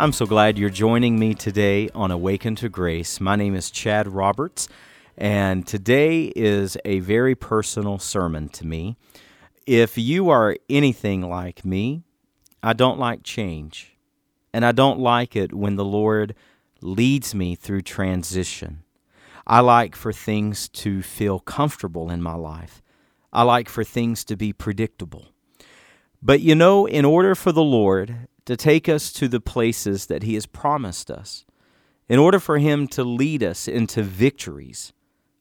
I'm so glad you're joining me today on Awaken to Grace. My name is Chad Roberts, and today is a very personal sermon to me. If you are anything like me, I don't like change, and I don't like it when the Lord leads me through transition. I like for things to feel comfortable in my life. I like for things to be predictable. But you know, in order for the Lord to take us to the places that He has promised us, in order for Him to lead us into victories,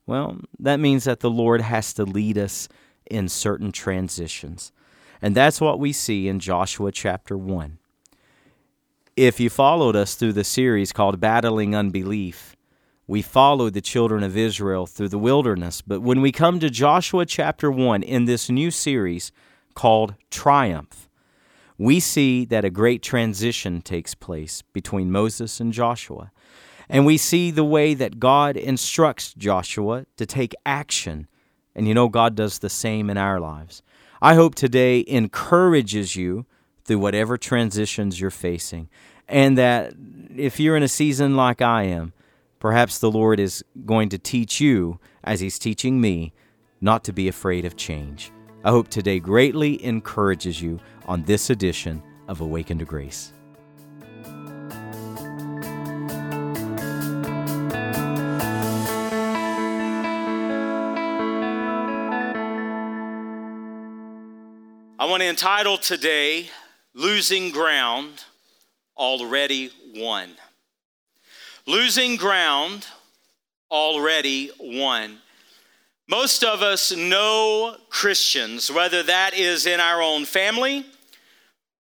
well, that means that the Lord has to lead us in certain transitions. And that's what we see in Joshua chapter 1. If you followed us through the series called Battling Unbelief, we followed the children of Israel through the wilderness. But when we come to Joshua chapter 1 in this new series called Triumph, we see that a great transition takes place between Moses and Joshua. And we see the way that God instructs Joshua to take action. And you know, God does the same in our lives. I hope today encourages you through whatever transitions you're facing. And that if you're in a season like I am, perhaps the Lord is going to teach you, as He's teaching me, not to be afraid of change. I hope today greatly encourages you on this edition of Awaken to Grace. I want to entitle today Losing Ground Already Won. Losing Ground Already Won. Most of us know Christians, whether that is in our own family,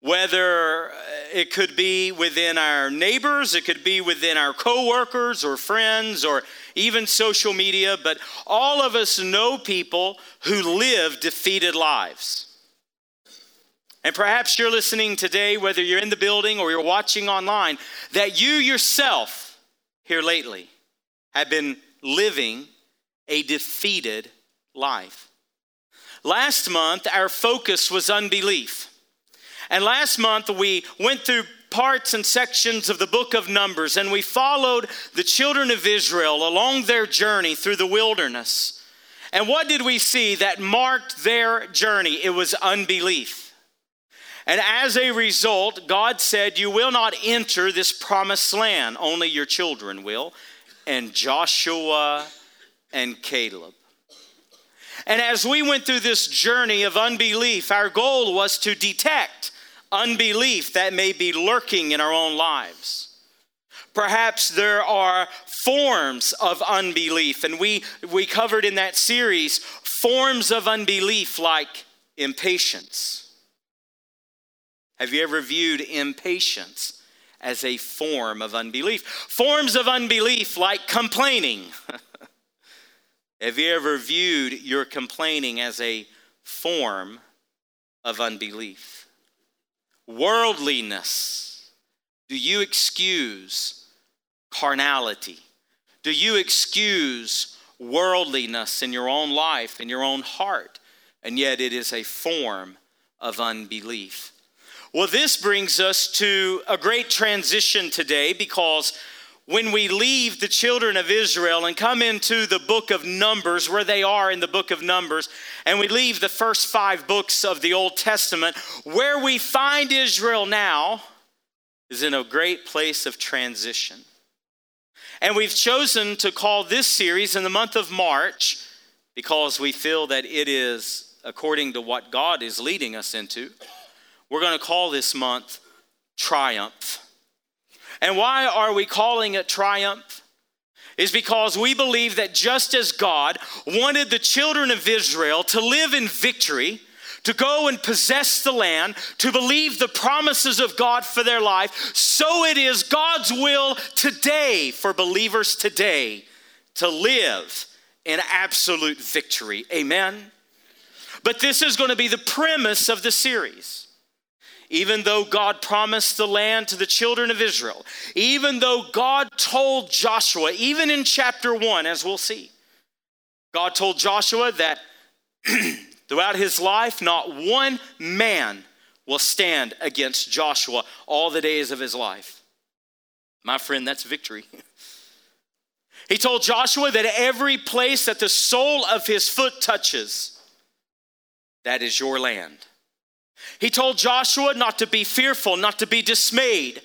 whether uh, it could be within our neighbors, it could be within our coworkers or friends or even social media, but all of us know people who live defeated lives. And perhaps you're listening today, whether you're in the building or you're watching online, that you yourself here lately have been living a defeated life. Last month, our focus was unbelief. And last month, we went through parts and sections of the book of Numbers and we followed the children of Israel along their journey through the wilderness. And what did we see that marked their journey? It was unbelief. And as a result, God said, You will not enter this promised land, only your children will. And Joshua and Caleb. And as we went through this journey of unbelief, our goal was to detect unbelief that may be lurking in our own lives. Perhaps there are forms of unbelief, and we, we covered in that series forms of unbelief like impatience. Have you ever viewed impatience as a form of unbelief? Forms of unbelief like complaining. Have you ever viewed your complaining as a form of unbelief? Worldliness. Do you excuse carnality? Do you excuse worldliness in your own life, in your own heart? And yet it is a form of unbelief. Well, this brings us to a great transition today because when we leave the children of Israel and come into the book of Numbers, where they are in the book of Numbers, and we leave the first five books of the Old Testament, where we find Israel now is in a great place of transition. And we've chosen to call this series in the month of March because we feel that it is according to what God is leading us into. We're going to call this month Triumph. And why are we calling it triumph? Is because we believe that just as God wanted the children of Israel to live in victory, to go and possess the land, to believe the promises of God for their life, so it is God's will today for believers today to live in absolute victory. Amen? But this is going to be the premise of the series even though God promised the land to the children of Israel, even though God told Joshua, even in chapter 1, as we'll see, God told Joshua that throughout his life, not one man will stand against Joshua all the days of his life. My friend, that's victory. he told Joshua that every place that the sole of his foot touches, that is your land. He told Joshua not to be fearful, not to be dismayed,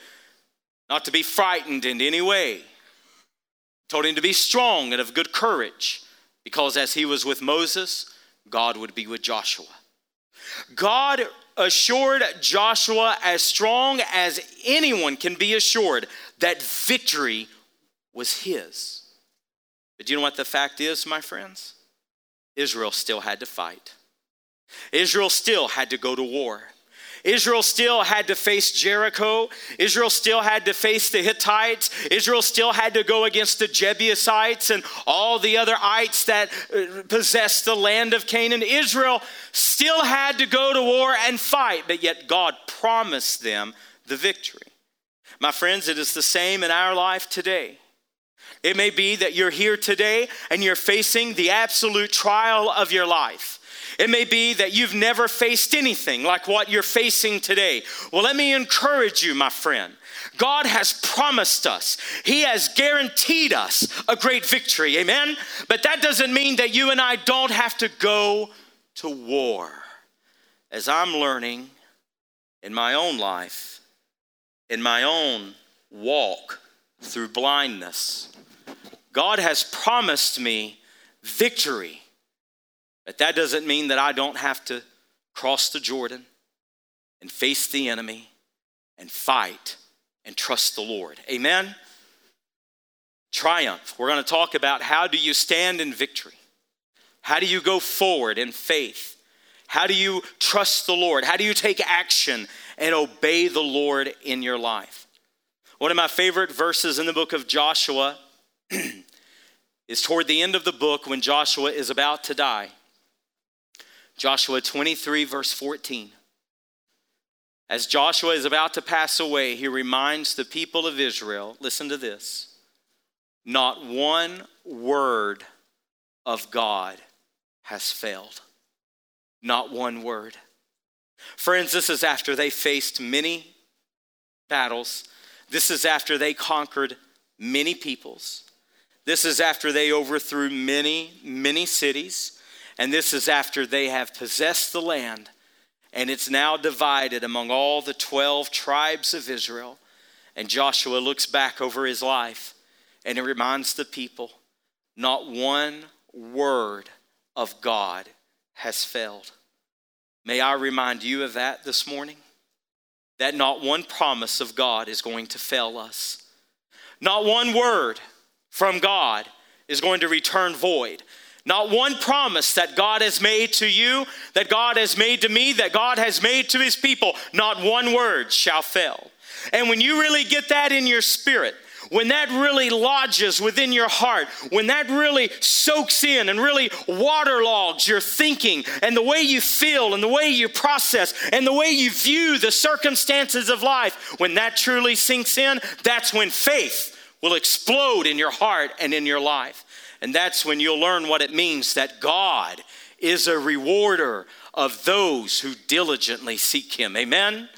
not to be frightened in any way. He told him to be strong and of good courage, because as he was with Moses, God would be with Joshua. God assured Joshua as strong as anyone can be assured that victory was his. But you know what the fact is, my friends? Israel still had to fight. Israel still had to go to war. Israel still had to face Jericho. Israel still had to face the Hittites. Israel still had to go against the Jebusites and all the other ites that uh, possessed the land of Canaan. Israel still had to go to war and fight, but yet God promised them the victory. My friends, it is the same in our life today. It may be that you're here today and you're facing the absolute trial of your life. It may be that you've never faced anything like what you're facing today. Well, let me encourage you, my friend. God has promised us, He has guaranteed us a great victory. Amen? But that doesn't mean that you and I don't have to go to war. As I'm learning in my own life, in my own walk through blindness, God has promised me victory but that doesn't mean that I don't have to cross the Jordan and face the enemy and fight and trust the Lord. Amen? Triumph. We're going to talk about how do you stand in victory? How do you go forward in faith? How do you trust the Lord? How do you take action and obey the Lord in your life? One of my favorite verses in the book of Joshua is toward the end of the book when Joshua is about to die. Joshua 23, verse 14. As Joshua is about to pass away, he reminds the people of Israel listen to this not one word of God has failed. Not one word. Friends, this is after they faced many battles. This is after they conquered many peoples. This is after they overthrew many, many cities. And this is after they have possessed the land, and it's now divided among all the 12 tribes of Israel. And Joshua looks back over his life and he reminds the people not one word of God has failed. May I remind you of that this morning? That not one promise of God is going to fail us. Not one word from God is going to return void. Not one promise that God has made to you, that God has made to me, that God has made to his people, not one word shall fail. And when you really get that in your spirit, when that really lodges within your heart, when that really soaks in and really waterlogs your thinking and the way you feel and the way you process and the way you view the circumstances of life, when that truly sinks in, that's when faith will explode in your heart and in your life. And that's when you'll learn what it means that God is a rewarder of those who diligently seek Him. Amen?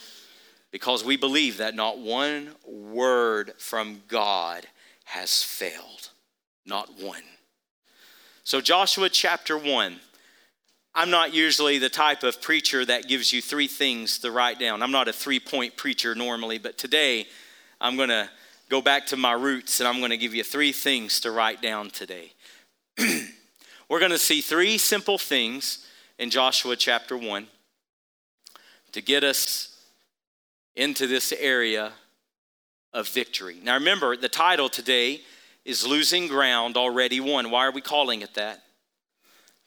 Because we believe that not one word from God has failed. Not one. So, Joshua chapter 1. I'm not usually the type of preacher that gives you three things to write down. I'm not a three point preacher normally, but today I'm going to go back to my roots and I'm going to give you three things to write down today. We're going to see three simple things in Joshua chapter 1 to get us into this area of victory. Now, remember, the title today is Losing Ground Already Won. Why are we calling it that?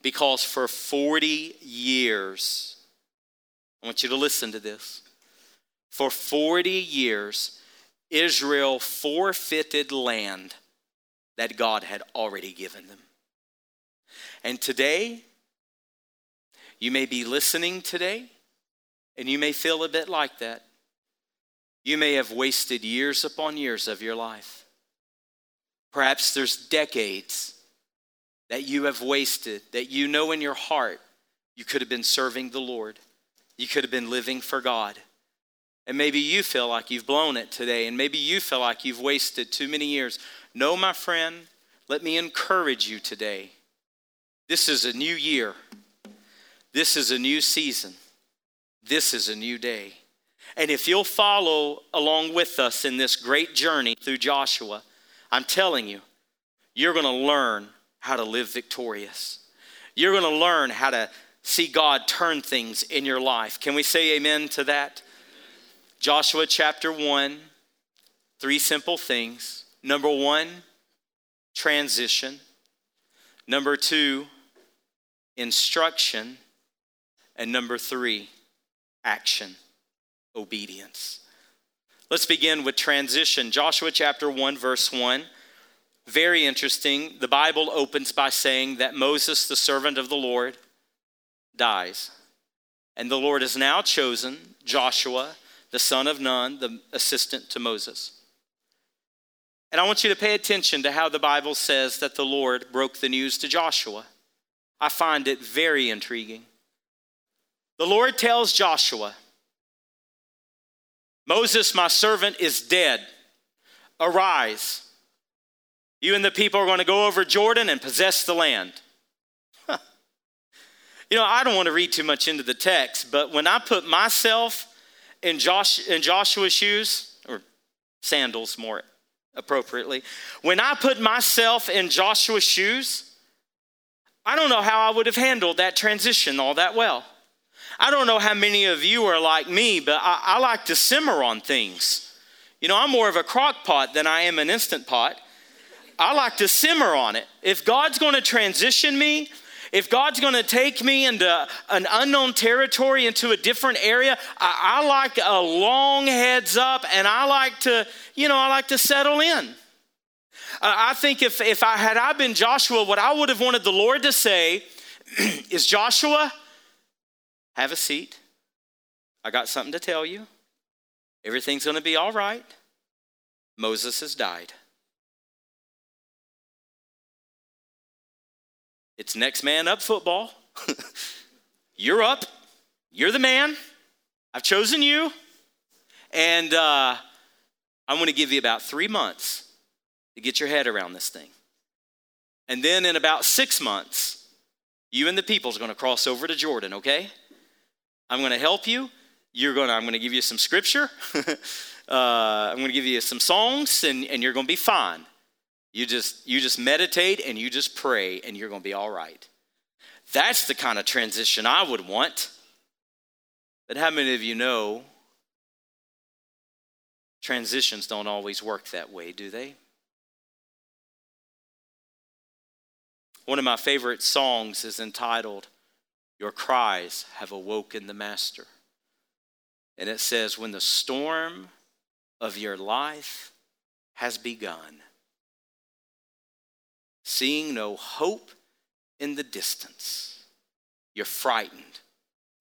Because for 40 years, I want you to listen to this. For 40 years, Israel forfeited land that God had already given them. And today, you may be listening today, and you may feel a bit like that. You may have wasted years upon years of your life. Perhaps there's decades that you have wasted, that you know in your heart you could have been serving the Lord, you could have been living for God. And maybe you feel like you've blown it today, and maybe you feel like you've wasted too many years. No, my friend, let me encourage you today. This is a new year, this is a new season, this is a new day. And if you'll follow along with us in this great journey through Joshua, I'm telling you, you're going to learn how to live victorious. You're going to learn how to see God turn things in your life. Can we say amen to that? Joshua chapter 1, three simple things. Number one, transition. Number two, instruction. And number three, action, obedience. Let's begin with transition. Joshua chapter 1, verse 1. Very interesting. The Bible opens by saying that Moses, the servant of the Lord, dies. And the Lord has now chosen Joshua the son of Nun, the assistant to Moses. And I want you to pay attention to how the Bible says that the Lord broke the news to Joshua. I find it very intriguing. The Lord tells Joshua, Moses, my servant, is dead. Arise. You and the people are going to go over Jordan and possess the land. you know, I don't want to read too much into the text, but when I put myself in, Josh, in Joshua's shoes, or sandals more appropriately, when I put myself in Joshua's shoes, I don't know how I would have handled that transition all that well. I don't know how many of you are like me, but I, I like to simmer on things. You know, I'm more of a crock pot than I am an instant pot. I like to simmer on it. If God's going to transition me, if God's going to take me into an unknown territory, into a different area, I, I, like a long heads up and I like to, you know, I like to settle in. Uh, I think if, if I had I been Joshua, what I would have wanted the Lord to say is Joshua, have a seat. I got something to tell you. Everything's going to be all right. Moses has died. It's next man up football. You're up. You're the man. I've chosen you. And uh, I'm going to give you about three months to get your head around this thing. And then in about six months, you and the people are going to cross over to Jordan, okay? I'm going to help you. You're going to, I'm going to give you some scripture. uh, I'm going to give you some songs, and, and you're going to be fine. You just you just meditate and you just pray and you're going to be all right. That's the kind of transition I would want. But how many of you know transitions don't always work that way, do they? One of my favorite songs is entitled Your Cries Have Awoken the Master. And it says, When the storm of your life has begun, seeing no hope in the distance. You're frightened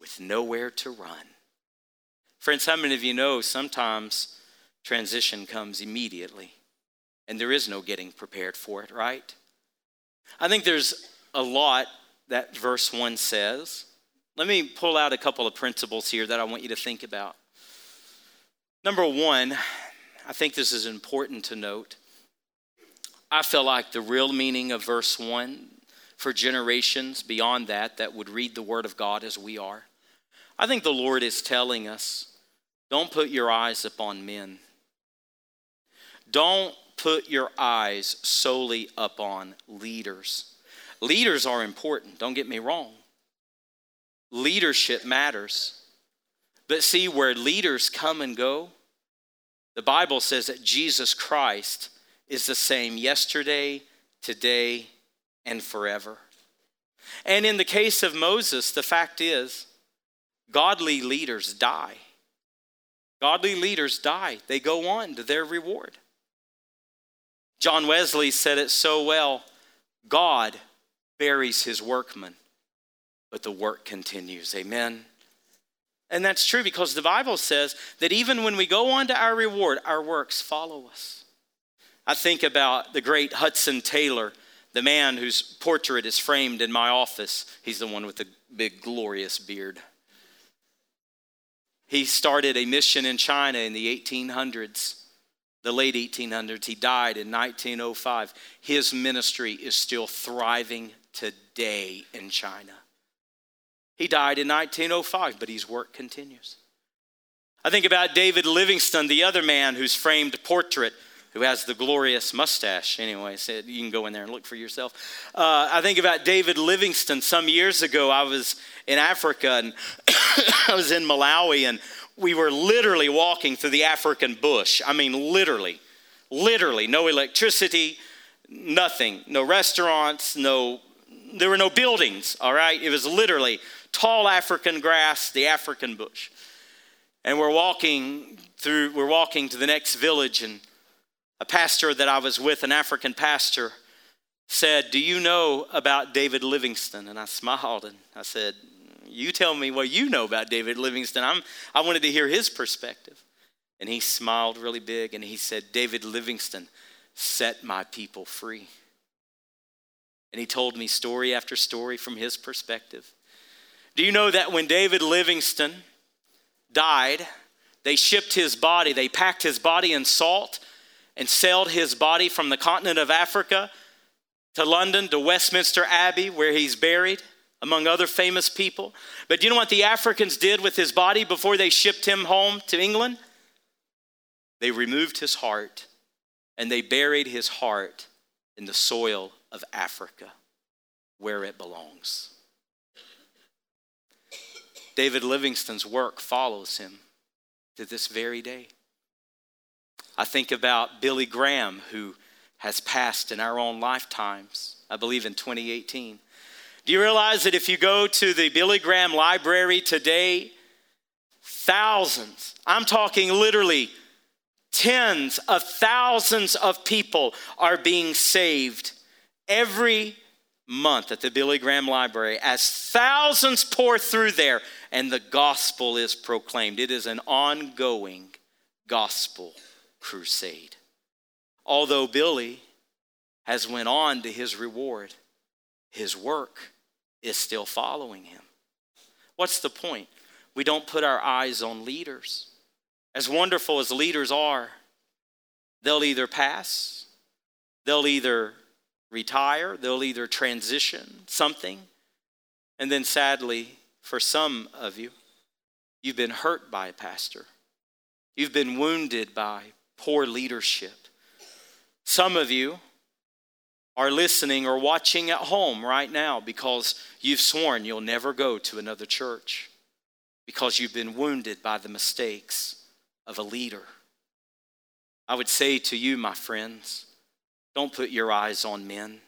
with nowhere to run. Friends, how many of you know sometimes transition comes immediately and there is no getting prepared for it, right? I think there's a lot that verse 1 says. Let me pull out a couple of principles here that I want you to think about. Number one, I think this is important to note. I feel like the real meaning of verse 1 for generations beyond that that would read the Word of God as we are. I think the Lord is telling us don't put your eyes upon men. Don't put your eyes solely upon leaders. Leaders are important, don't get me wrong. Leadership matters. But see, where leaders come and go, the Bible says that Jesus Christ is the same yesterday, today, and forever. And in the case of Moses, the fact is, godly leaders die. Godly leaders die, they go on to their reward. John Wesley said it so well God buries his workmen, but the work continues. Amen. And that's true because the Bible says that even when we go on to our reward, our works follow us. I think about the great Hudson Taylor, the man whose portrait is framed in my office. He's the one with the big, glorious beard. He started a mission in China in the 1800s, the late 1800s. He died in 1905. His ministry is still thriving today in China. He died in 1905, but his work continues. I think about David Livingstone, the other man whose framed portrait, who has the glorious mustache. Anyway, you can go in there and look for yourself. Uh, I think about David Livingstone. Some years ago, I was in Africa and I was in Malawi, and we were literally walking through the African bush. I mean, literally, literally, no electricity, nothing, no restaurants, no, there were no buildings, all right? It was literally tall African grass, the African bush. And we're walking through, we're walking to the next village, and a pastor that I was with, an African pastor, said, Do you know about David Livingstone? And I smiled and I said, You tell me what you know about David Livingstone. I'm, I wanted to hear his perspective. And he smiled really big and he said, David Livingstone set my people free. And he told me story after story from his perspective. Do you know that when David Livingstone died, they shipped his body, they packed his body in salt and sailed his body from the continent of Africa to London, to Westminster Abbey, where he's buried, among other famous people. But do you know what the Africans did with his body before they shipped him home to England? They removed his heart and they buried his heart in the soil of Africa, where it belongs. David Livingstone's work follows him to this very day. I think about Billy Graham, who has passed in our own lifetimes, I believe in 2018. Do you realize that if you go to the Billy Graham Library today, thousands, I'm talking literally tens of thousands of people are being saved every month at the Billy Graham Library as thousands pour through there and the gospel is proclaimed. It is an ongoing gospel crusade. Although Billy has went on to his reward, his work is still following him. What's the point? We don't put our eyes on leaders. As wonderful as leaders are, they'll either pass, they'll either retire, they'll either transition something, and then sadly, for some of you, you've been hurt by a pastor. You've been wounded by poor leadership. Some of you are listening or watching at home right now because you've sworn you'll never go to another church because you've been wounded by the mistakes of a leader. I would say to you, my friends, don't put your eyes on men.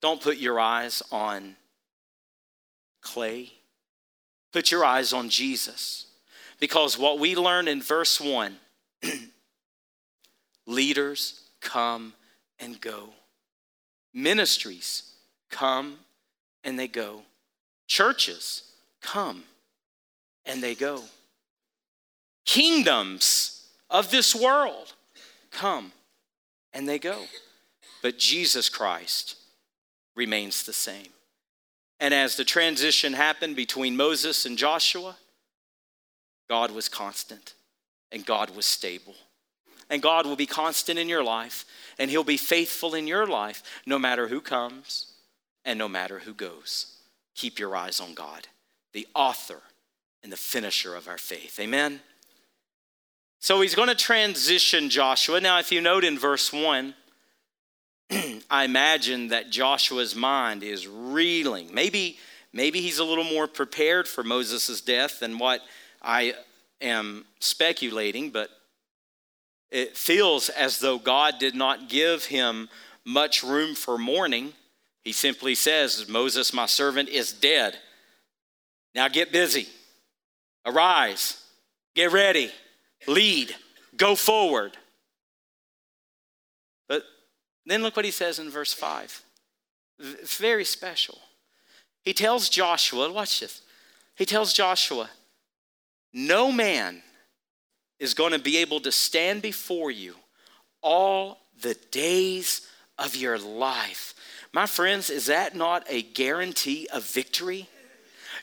Don't put your eyes on clay. Put your eyes on Jesus. Because what we learn in verse 1 leaders come and go, ministries come and they go, churches come and they go, kingdoms of this world come and they go. But Jesus Christ remains the same. And as the transition happened between Moses and Joshua, God was constant and God was stable. And God will be constant in your life and He'll be faithful in your life no matter who comes and no matter who goes. Keep your eyes on God, the author and the finisher of our faith. Amen. So he's going to transition Joshua. Now, if you note in verse 1, I imagine that Joshua's mind is reeling. Maybe, maybe he's a little more prepared for Moses' death than what I am speculating, but it feels as though God did not give him much room for mourning. He simply says, Moses, my servant, is dead. Now get busy. Arise. Get ready. Lead. Go forward. But then look what he says in verse 5. It's very special. He tells Joshua, watch this. He tells Joshua, no man is going to be able to stand before you all the days of your life. My friends, is that not a guarantee of victory?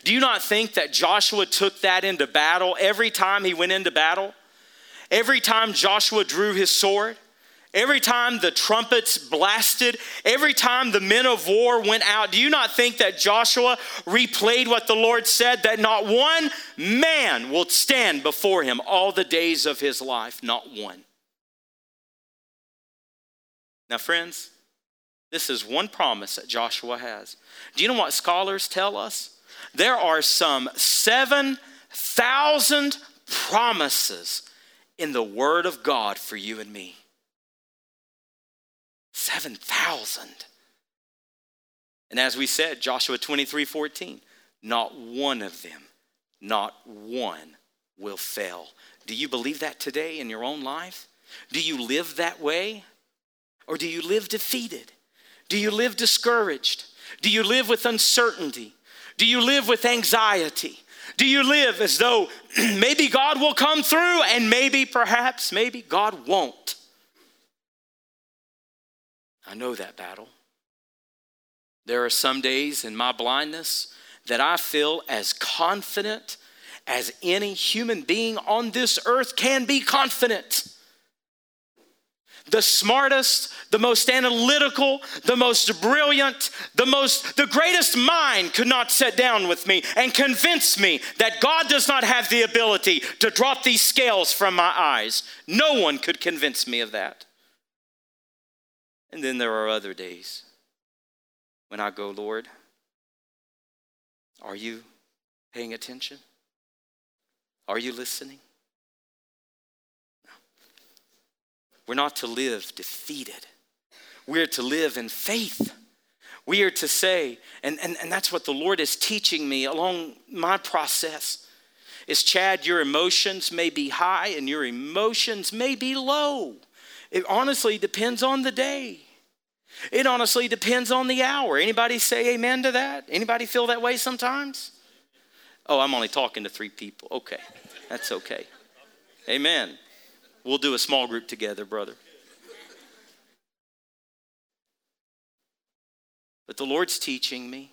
Do you not think that Joshua took that into battle every time he went into battle? Every time Joshua drew his sword? Every time the trumpets blasted, every time the men of war went out, do you not think that Joshua replayed what the Lord said that not one man will stand before him all the days of his life? Not one. Now, friends, this is one promise that Joshua has. Do you know what scholars tell us? There are some 7,000 promises in the Word of God for you and me. 7,000. And as we said, Joshua 23 14, not one of them, not one will fail. Do you believe that today in your own life? Do you live that way? Or do you live defeated? Do you live discouraged? Do you live with uncertainty? Do you live with anxiety? Do you live as though maybe God will come through and maybe, perhaps, maybe God won't? I know that battle. There are some days in my blindness that I feel as confident as any human being on this earth can be confident the smartest, the most analytical, the most brilliant, the most the greatest mind could not sit down with me and convince me that God does not have the ability to drop these scales from my eyes. No one could convince me of that. And then there are other days when I go, Lord, are you paying attention? Are you listening? We're not to live defeated. We're to live in faith. We are to say, and, and, and that's what the Lord is teaching me along my process, is Chad, your emotions may be high and your emotions may be low. It honestly depends on the day. It honestly depends on the hour. Anybody say amen to that? Anybody feel that way sometimes? Oh, I'm only talking to three people. Okay, that's okay. Amen. We'll do a small group together, brother. But the Lord's teaching me.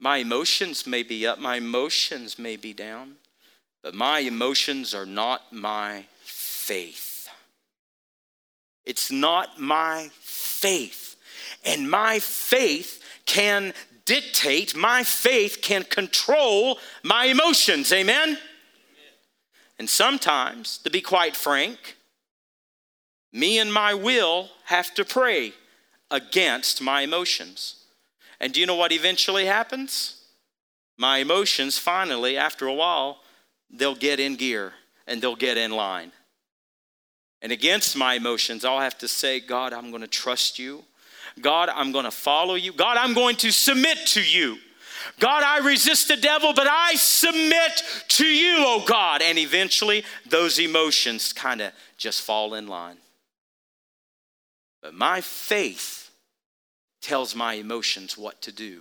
My emotions may be up, my emotions may be down, but my emotions are not my faith. It's not my faith. And my faith can dictate, my faith can control my emotions. Amen? And sometimes, to be quite frank, me and my will have to pray against my emotions. And do you know what eventually happens? My emotions finally, after a while, they'll get in gear and they'll get in line. And against my emotions, I'll have to say, God, I'm going to trust you. God, I'm going to follow you. God, I'm going to submit to you. God, I resist the devil, but I submit to you, oh God. And eventually, those emotions kind of just fall in line. But my faith tells my emotions what to do,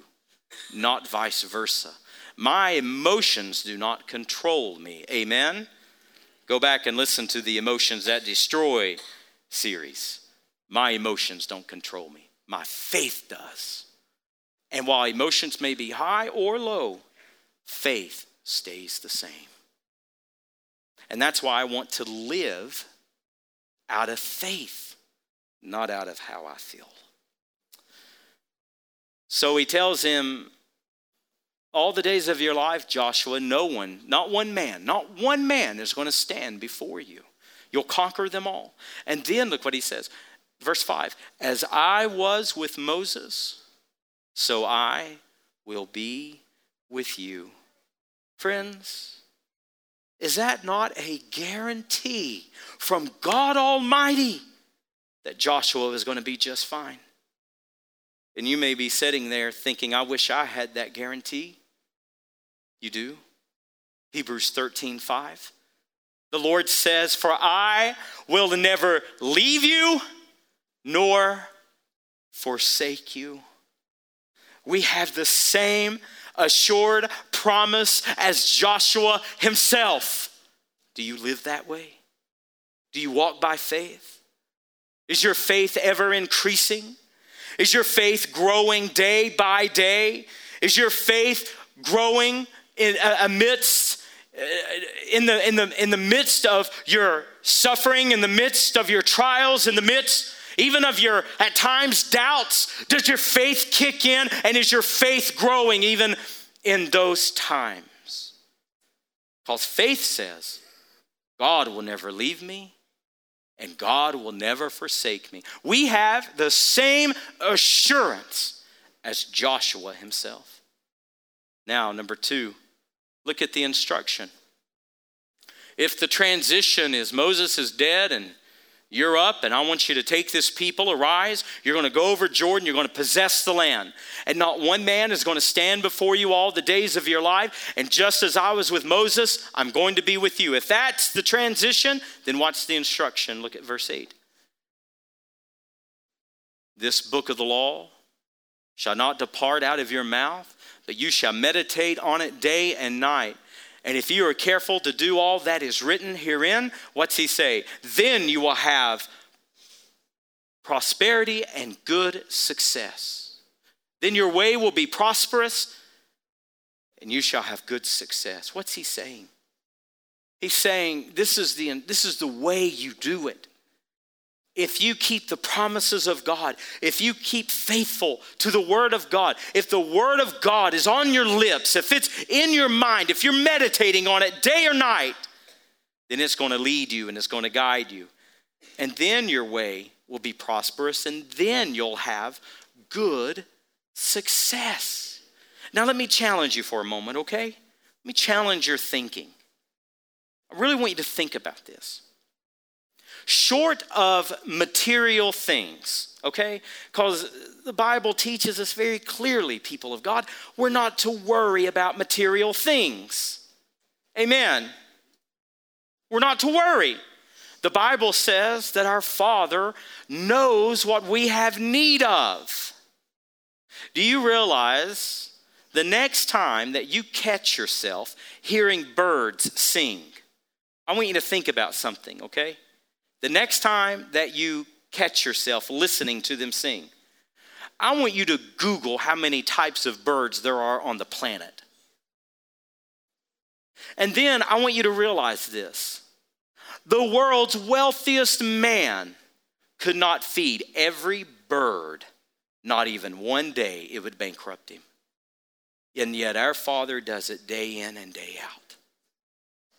not vice versa. My emotions do not control me. Amen? Go back and listen to the Emotions That Destroy series. My emotions don't control me, my faith does. And while emotions may be high or low, faith stays the same. And that's why I want to live out of faith, not out of how I feel. So he tells him, All the days of your life, Joshua, no one, not one man, not one man is going to stand before you. You'll conquer them all. And then look what he says. Verse 5 As I was with Moses, so I will be with you. Friends, is that not a guarantee from God Almighty that Joshua is going to be just fine? And you may be sitting there thinking, I wish I had that guarantee. You do? Hebrews 13 5. The Lord says, For I will never leave you nor forsake you we have the same assured promise as Joshua himself. Do you live that way? Do you walk by faith? Is your faith ever increasing? Is your faith growing day by day? Is your faith growing in, uh, amidst uh, in the, in, the, in the midst of your suffering, in the midst of your trials, in the midst even of your, at times, doubts, does your faith kick in and is your faith growing even in those times? Because faith says, God will never leave me and God will never forsake me. We have the same assurance as Joshua himself. Now, number two, look at the instruction. If the transition is Moses is dead and you're up, and I want you to take this people, arise. You're going to go over Jordan. You're going to possess the land. And not one man is going to stand before you all the days of your life. And just as I was with Moses, I'm going to be with you. If that's the transition, then watch the instruction. Look at verse 8. This book of the law shall not depart out of your mouth, but you shall meditate on it day and night and if you are careful to do all that is written herein, what's he say? Then you will have prosperity and good success. Then your way will be prosperous and you shall have good success. What's he saying? He's saying this is the, this is the way you do it if you keep the promises of God, if you keep faithful to the Word of God, if the Word of God is on your lips, if it's in your mind, if you're meditating on it day or night, then it's going to lead you and it's going to guide you. And then your way will be prosperous, and then you'll have good success. Now, let me challenge you for a moment, okay? Let me challenge your thinking. I really want you to think about this short of material things, okay? Because the Bible teaches us very clearly, people of God, we're not to worry about material things. Amen. We're not to worry. The Bible says that our Father knows what we have need of. Do you realize the next time that you catch yourself hearing birds sing? I want you to think about something, okay? The next time that you catch yourself listening to them sing, I want you to Google how many types of birds there are on the planet. And then I want you to realize this the world's wealthiest man could not feed every bird, not even one day, it would bankrupt him. And yet our Father does it day in and day out.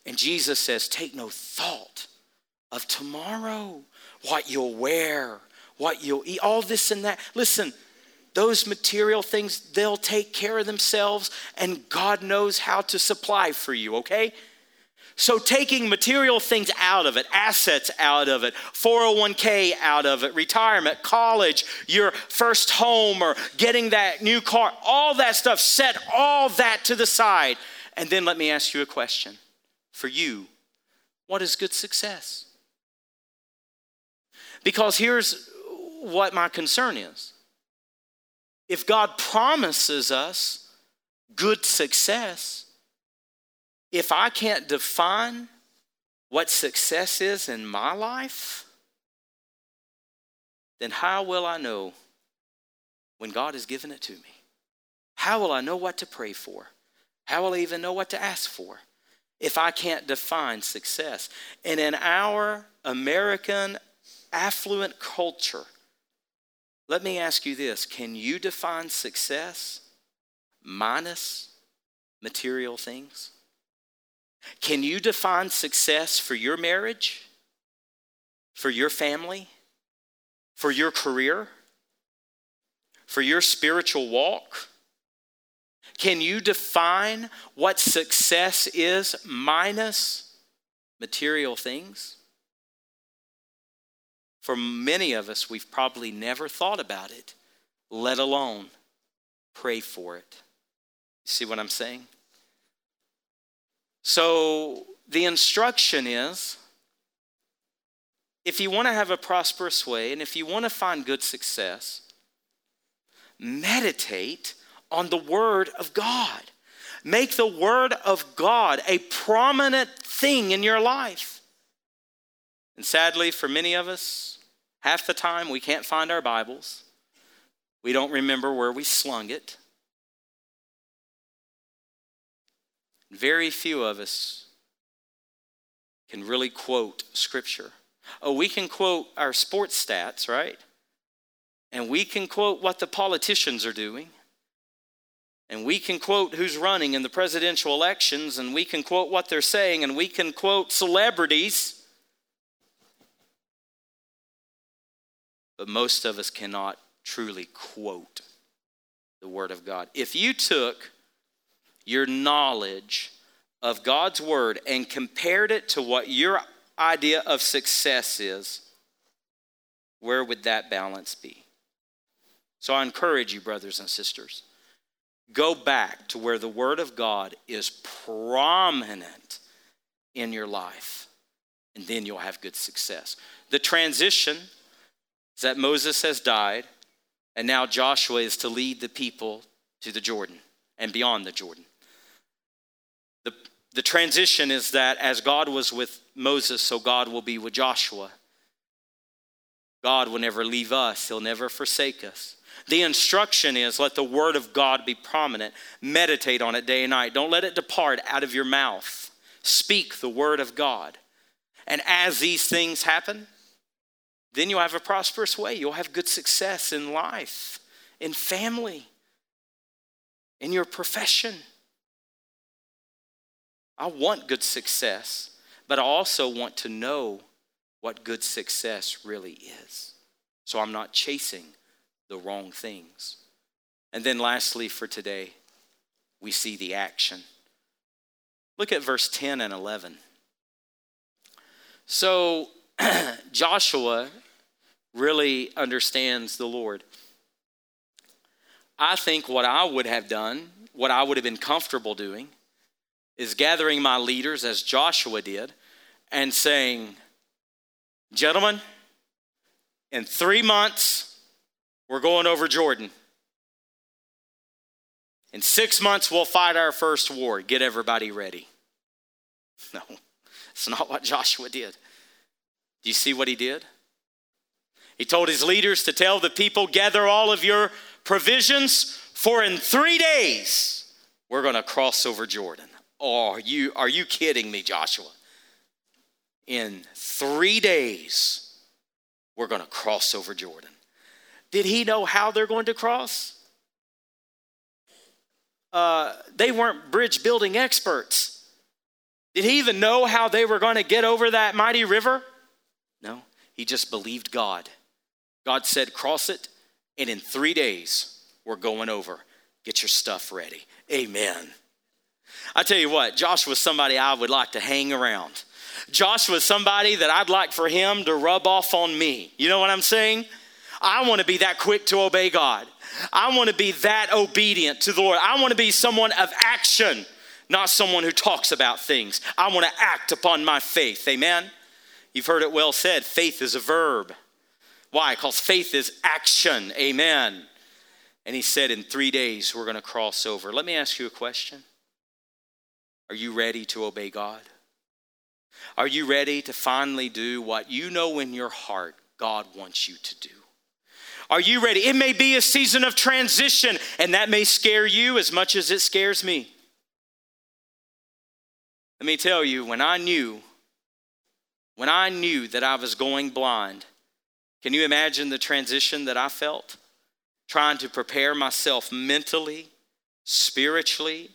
And Jesus says, Take no thought of tomorrow, what you'll wear, what you'll eat, all this and that. Listen, those material things, they'll take care of themselves, and God knows how to supply for you, okay? So, taking material things out of it, assets out of it, 401k out of it, retirement, college, your first home, or getting that new car, all that stuff, set all that to the side. And then let me ask you a question. For you, what is good success? Because here's what my concern is if God promises us good success, if I can't define what success is in my life, then how will I know when God has given it to me? How will I know what to pray for? How will I even know what to ask for if I can't define success? And in our American affluent culture, let me ask you this can you define success minus material things? Can you define success for your marriage, for your family, for your career, for your spiritual walk? Can you define what success is minus material things? For many of us, we've probably never thought about it, let alone pray for it. See what I'm saying? So the instruction is if you want to have a prosperous way and if you want to find good success, meditate on the Word of God. Make the Word of God a prominent thing in your life. And sadly, for many of us, half the time we can't find our Bibles. We don't remember where we slung it. Very few of us can really quote scripture. Oh, we can quote our sports stats, right? And we can quote what the politicians are doing. And we can quote who's running in the presidential elections, and we can quote what they're saying, and we can quote celebrities. But most of us cannot truly quote the Word of God. If you took your knowledge of God's Word and compared it to what your idea of success is, where would that balance be? So I encourage you, brothers and sisters, go back to where the Word of God is prominent in your life, and then you'll have good success. The transition is that Moses has died, and now Joshua is to lead the people to the Jordan and beyond the Jordan. The, the transition is that as God was with Moses, so God will be with Joshua. God will never leave us, He'll never forsake us. The instruction is let the word of God be prominent. Meditate on it day and night. Don't let it depart out of your mouth. Speak the word of God. And as these things happen, then you'll have a prosperous way. You'll have good success in life, in family, in your profession. I want good success, but I also want to know what good success really is. So I'm not chasing the wrong things. And then, lastly, for today, we see the action. Look at verse 10 and 11. So, Joshua really understands the Lord. I think what I would have done, what I would have been comfortable doing, is gathering my leaders as Joshua did and saying, Gentlemen, in three months, we're going over Jordan. In six months, we'll fight our first war. Get everybody ready. No, it's not what Joshua did. Do you see what he did? He told his leaders to tell the people, gather all of your provisions, for in three days we're going to cross over Jordan. Oh, are you, are you kidding me, Joshua? In three days, we're going to cross over Jordan. Did he know how they're going to cross? Uh, they weren't bridge building experts. Did he even know how they were going to get over that mighty river? He just believed God. God said, Cross it, and in three days, we're going over. Get your stuff ready. Amen. I tell you what, Josh was somebody I would like to hang around. Josh was somebody that I'd like for him to rub off on me. You know what I'm saying? I want to be that quick to obey God. I want to be that obedient to the Lord. I want to be someone of action, not someone who talks about things. I want to act upon my faith. Amen? You've heard it well said faith is a verb. Why? Because faith is action. Amen. And he said, in three days, we're going to cross over. Let me ask you a question Are you ready to obey God? Are you ready to finally do what you know in your heart God wants you to do? Are you ready? It may be a season of transition, and that may scare you as much as it scares me. Let me tell you, when I knew, when I knew that I was going blind, can you imagine the transition that I felt? Trying to prepare myself mentally, spiritually,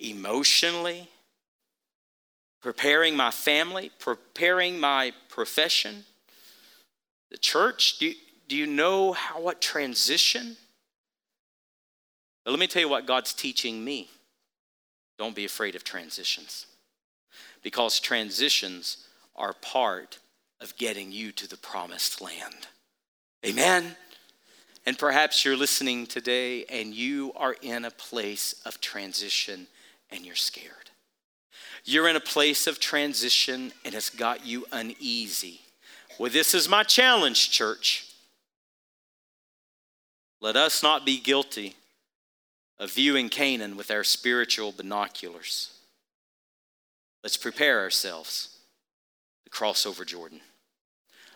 emotionally, preparing my family, preparing my profession, the church. Do you, do you know how what transition? But let me tell you what God's teaching me. Don't be afraid of transitions. Because transitions are part of getting you to the promised land. Amen. And perhaps you're listening today and you are in a place of transition and you're scared. You're in a place of transition and it's got you uneasy. Well, this is my challenge, church. Let us not be guilty of viewing Canaan with our spiritual binoculars. Let's prepare ourselves cross over Jordan.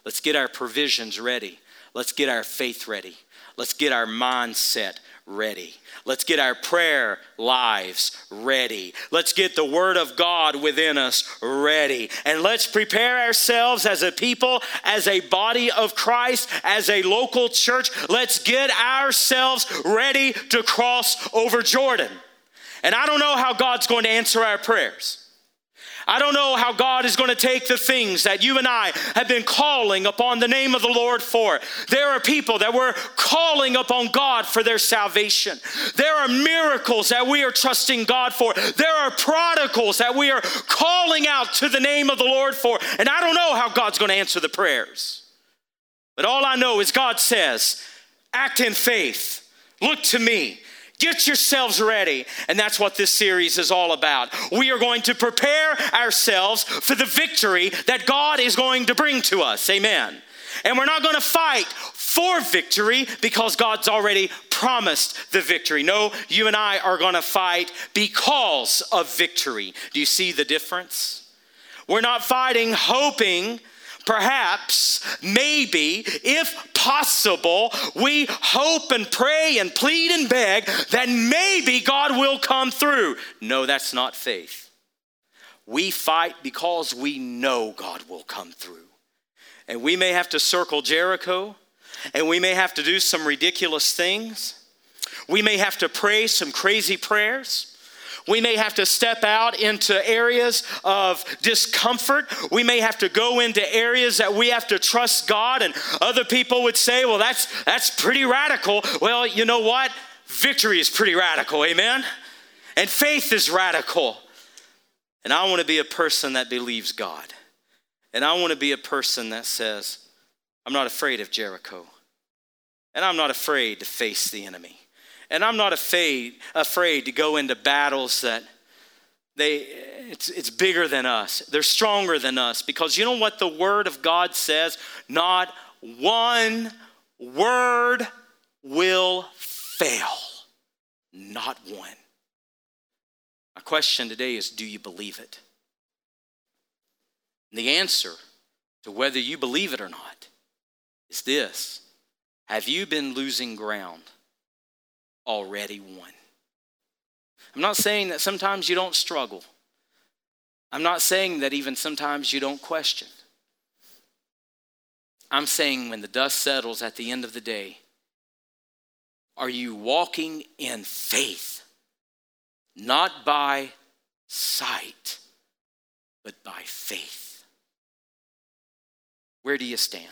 Let's get our provisions ready. Let's get our faith ready. Let's get our mindset ready. Let's get our prayer lives ready. Let's get the Word of God within us ready. And let's prepare ourselves as a people, as a body of Christ, as a local church. Let's get ourselves ready to cross over Jordan. And I don't know how God's going to answer our prayers. I don't know how God is going to take the things that you and I have been calling upon the name of the Lord for. There are people that we're calling upon God for their salvation. There are miracles that we are trusting God for. There are prodigals that we are calling out to the name of the Lord for. And I don't know how God's going to answer the prayers. But all I know is God says, act in faith. Look to me. Get yourselves ready. And that's what this series is all about. We are going to prepare ourselves for the victory that God is going to bring to us. Amen. And we're not going to fight for victory because God's already promised the victory. No, you and I are going to fight because of victory. Do you see the difference? We're not fighting hoping perhaps, maybe, if possible, we hope and pray and plead and beg that maybe God will come through. No, that's not faith. We fight because we know God will come through. And we may have to circle Jericho, and we may have to do some ridiculous things. We may have to pray some crazy prayers. We may have to step out into areas of discomfort. We may have to go into areas that we have to trust God. And other people would say, well, that's, that's pretty radical. Well, you know what? Victory is pretty radical, amen? And faith is radical. And I want to be a person that believes God. And I want to be a person that says, I'm not afraid of Jericho. And I'm not afraid to face the enemy. And I'm not afraid, afraid to go into battles that they it's, it's bigger than us. They're stronger than us. Because you know what the word of God says? Not one word will fail. Not one. My question today is do you believe it? And the answer to whether you believe it or not is this Have you been losing ground? Already won. I'm not saying that sometimes you don't struggle. I'm not saying that even sometimes you don't question. I'm saying when the dust settles at the end of the day, are you walking in faith, not by sight, but by faith? Where do you stand?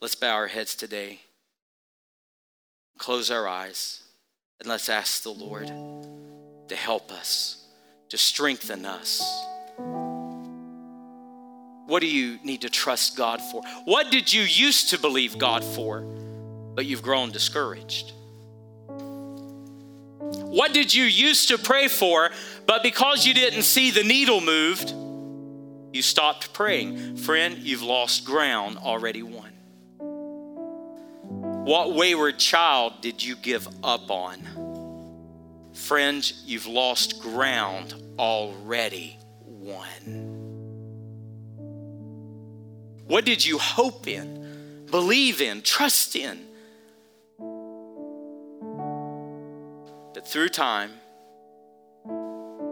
Let's bow our heads today close our eyes and let's ask the Lord to help us, to strengthen us. What do you need to trust God for? What did you used to believe God for, but you've grown discouraged? What did you used to pray for, but because you didn't see the needle moved, you stopped praying? Friend, you've lost ground already won. What wayward child did you give up on? Friends, you've lost ground already won. What did you hope in, believe in, trust in? But through time,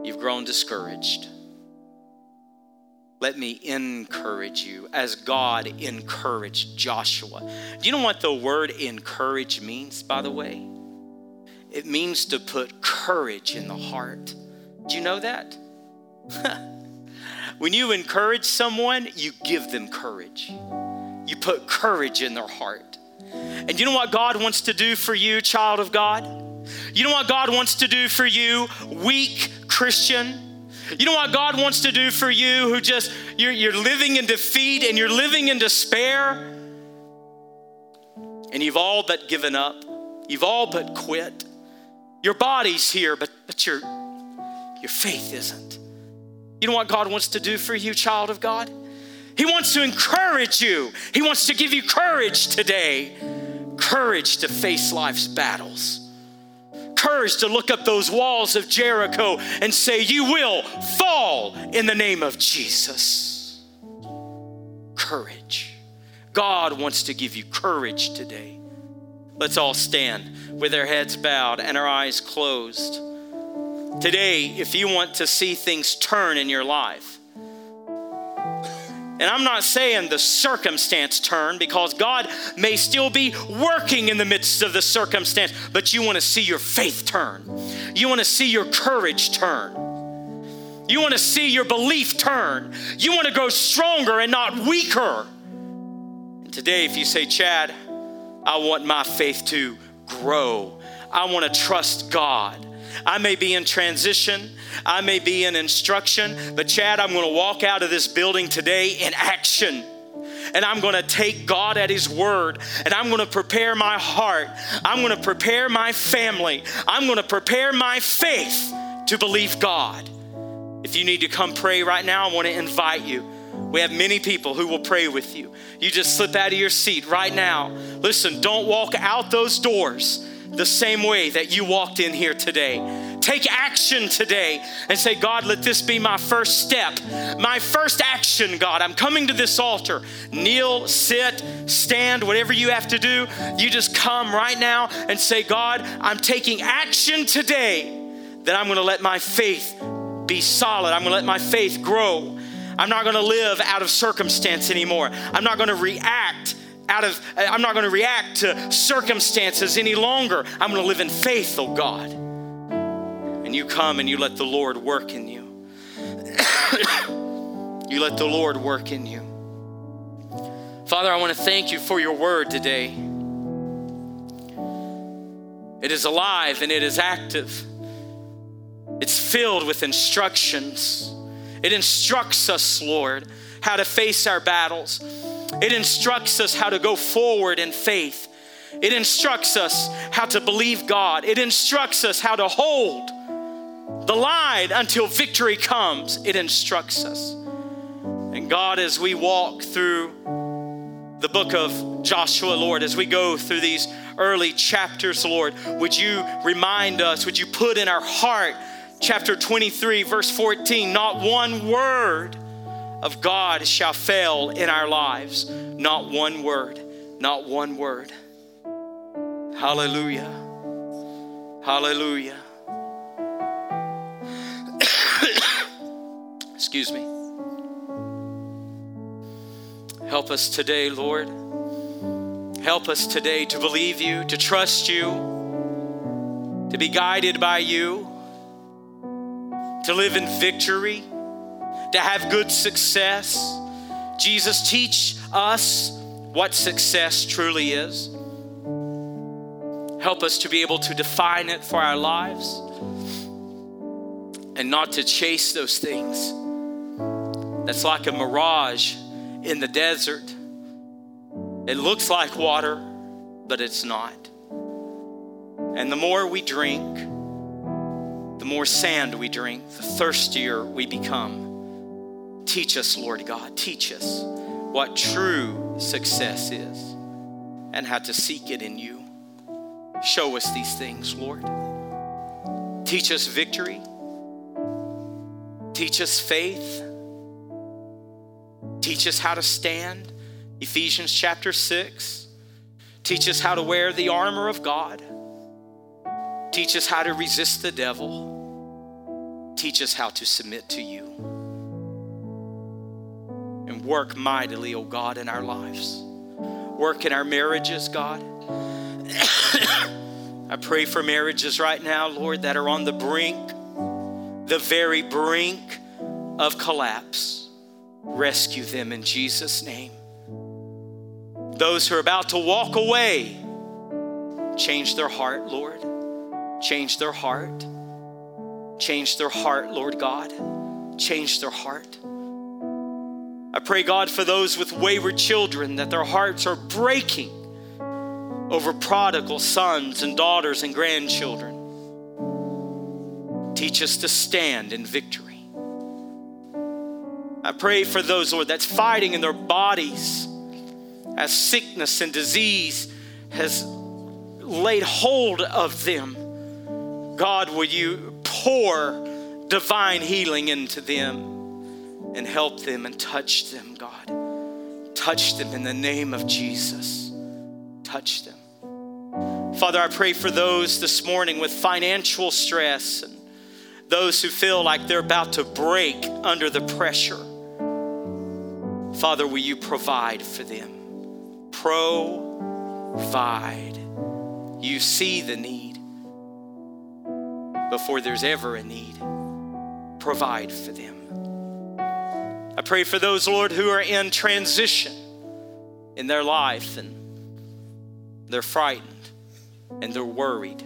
you've grown discouraged let me encourage you as God encouraged Joshua. Do you know what the word encourage means, by the way? It means to put courage in the heart. Do you know that? when you encourage someone, you give them courage. You put courage in their heart. And you know what God wants to do for you, child of God? You know what God wants to do for you, weak Christian? You know what God wants to do for you who just, you're, you're living in defeat and you're living in despair and you've all but given up. You've all but quit. Your body's here, but, but your, your faith isn't. You know what God wants to do for you, child of God? He wants to encourage you. He wants to give you courage today. Courage to face life's battles courage to look up those walls of Jericho and say, You will fall in the name of Jesus. Courage. God wants to give you courage today. Let's all stand with our heads bowed and our eyes closed. Today, if you want to see things turn in your life, and I'm not saying the circumstance turn because God may still be working in the midst of the circumstance, but you want to see your faith turn. You want to see your courage turn. You want to see your belief turn. You want to grow stronger and not weaker. And today, if you say, Chad, I want my faith to grow, I want to trust God. I may be in transition, I may be in instruction, but Chad, I'm going to walk out of this building today in action and I'm going to take God at His word and I'm going to prepare my heart. I'm going to prepare my family. I'm going to prepare my faith to believe God. If you need to come pray right now, I want to invite you. We have many people who will pray with you. You just slip out of your seat right now. Listen, don't walk out those doors the same way that you walked in here today. Take action today and say, God, let this be my first step, my first action, God. I'm coming to this altar. Kneel, sit, stand, whatever you have to do. You just come right now and say, God, I'm taking action today that I'm going to let my faith be solid. I'm going to let my faith grow. I'm not going to live out of circumstance anymore. I'm not going to react out of I'm not going to react to circumstances any longer. I'm going to live in faith, oh God. And you come and you let the Lord work in you. you let the Lord work in you. Father, I want to thank you for your word today. It is alive and it is active. It's filled with instructions. It instructs us, Lord, how to face our battles. It instructs us how to go forward in faith. It instructs us how to believe God. It instructs us how to hold the line until victory comes. It instructs us. And God, as we walk through the book of Joshua, Lord, as we go through these early chapters, Lord, would you remind us, would you put in our heart, chapter 23, verse 14, not one word of God shall fail in our lives. Not one word, not one word. Hallelujah. Hallelujah. Excuse me. Help us today, Lord. Help us today to believe you, to trust you, to be guided by you, to live in victory to have good success. Jesus, teach us what success truly is. Help us to be able to define it for our lives and not to chase those things. That's like a mirage in the desert. It looks like water, but it's not. And the more we drink, the more sand we drink, the thirstier we become. Teach us, Lord God, teach us what true success is and how to seek it in you. Show us these things, Lord. Teach us victory. Teach us faith. Teach us how to stand. Ephesians chapter 6. Teach us how to wear the armor of God. Teach us how to resist the devil. Teach us how to submit to you work mightily, oh God, in our lives. Work in our marriages, God. I pray for marriages right now, Lord, that are on the brink, the very brink of collapse. Rescue them in Jesus' name. Those who are about to walk away, change their heart, Lord. Change their heart. Change their heart, Lord God. Change their heart. I pray, God, for those with wayward children that their hearts are breaking over prodigal sons and daughters and grandchildren. Teach us to stand in victory. I pray for those, Lord, that's fighting in their bodies as sickness and disease has laid hold of them. God, will you pour divine healing into them? And help them and touch them, God. Touch them in the name of Jesus. Touch them. Father, I pray for those this morning with financial stress and those who feel like they're about to break under the pressure. Father, will you provide for them? Provide. You see the need before there's ever a need. Provide for them. I pray for those, Lord, who are in transition in their life and they're frightened and they're worried.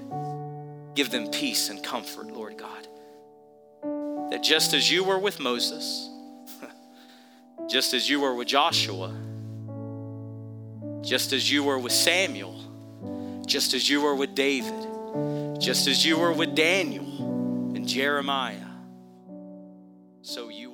Give them peace and comfort, Lord God. That just as you were with Moses, just as you were with Joshua, just as you were with Samuel, just as you were with David, just as you were with Daniel and Jeremiah, so you.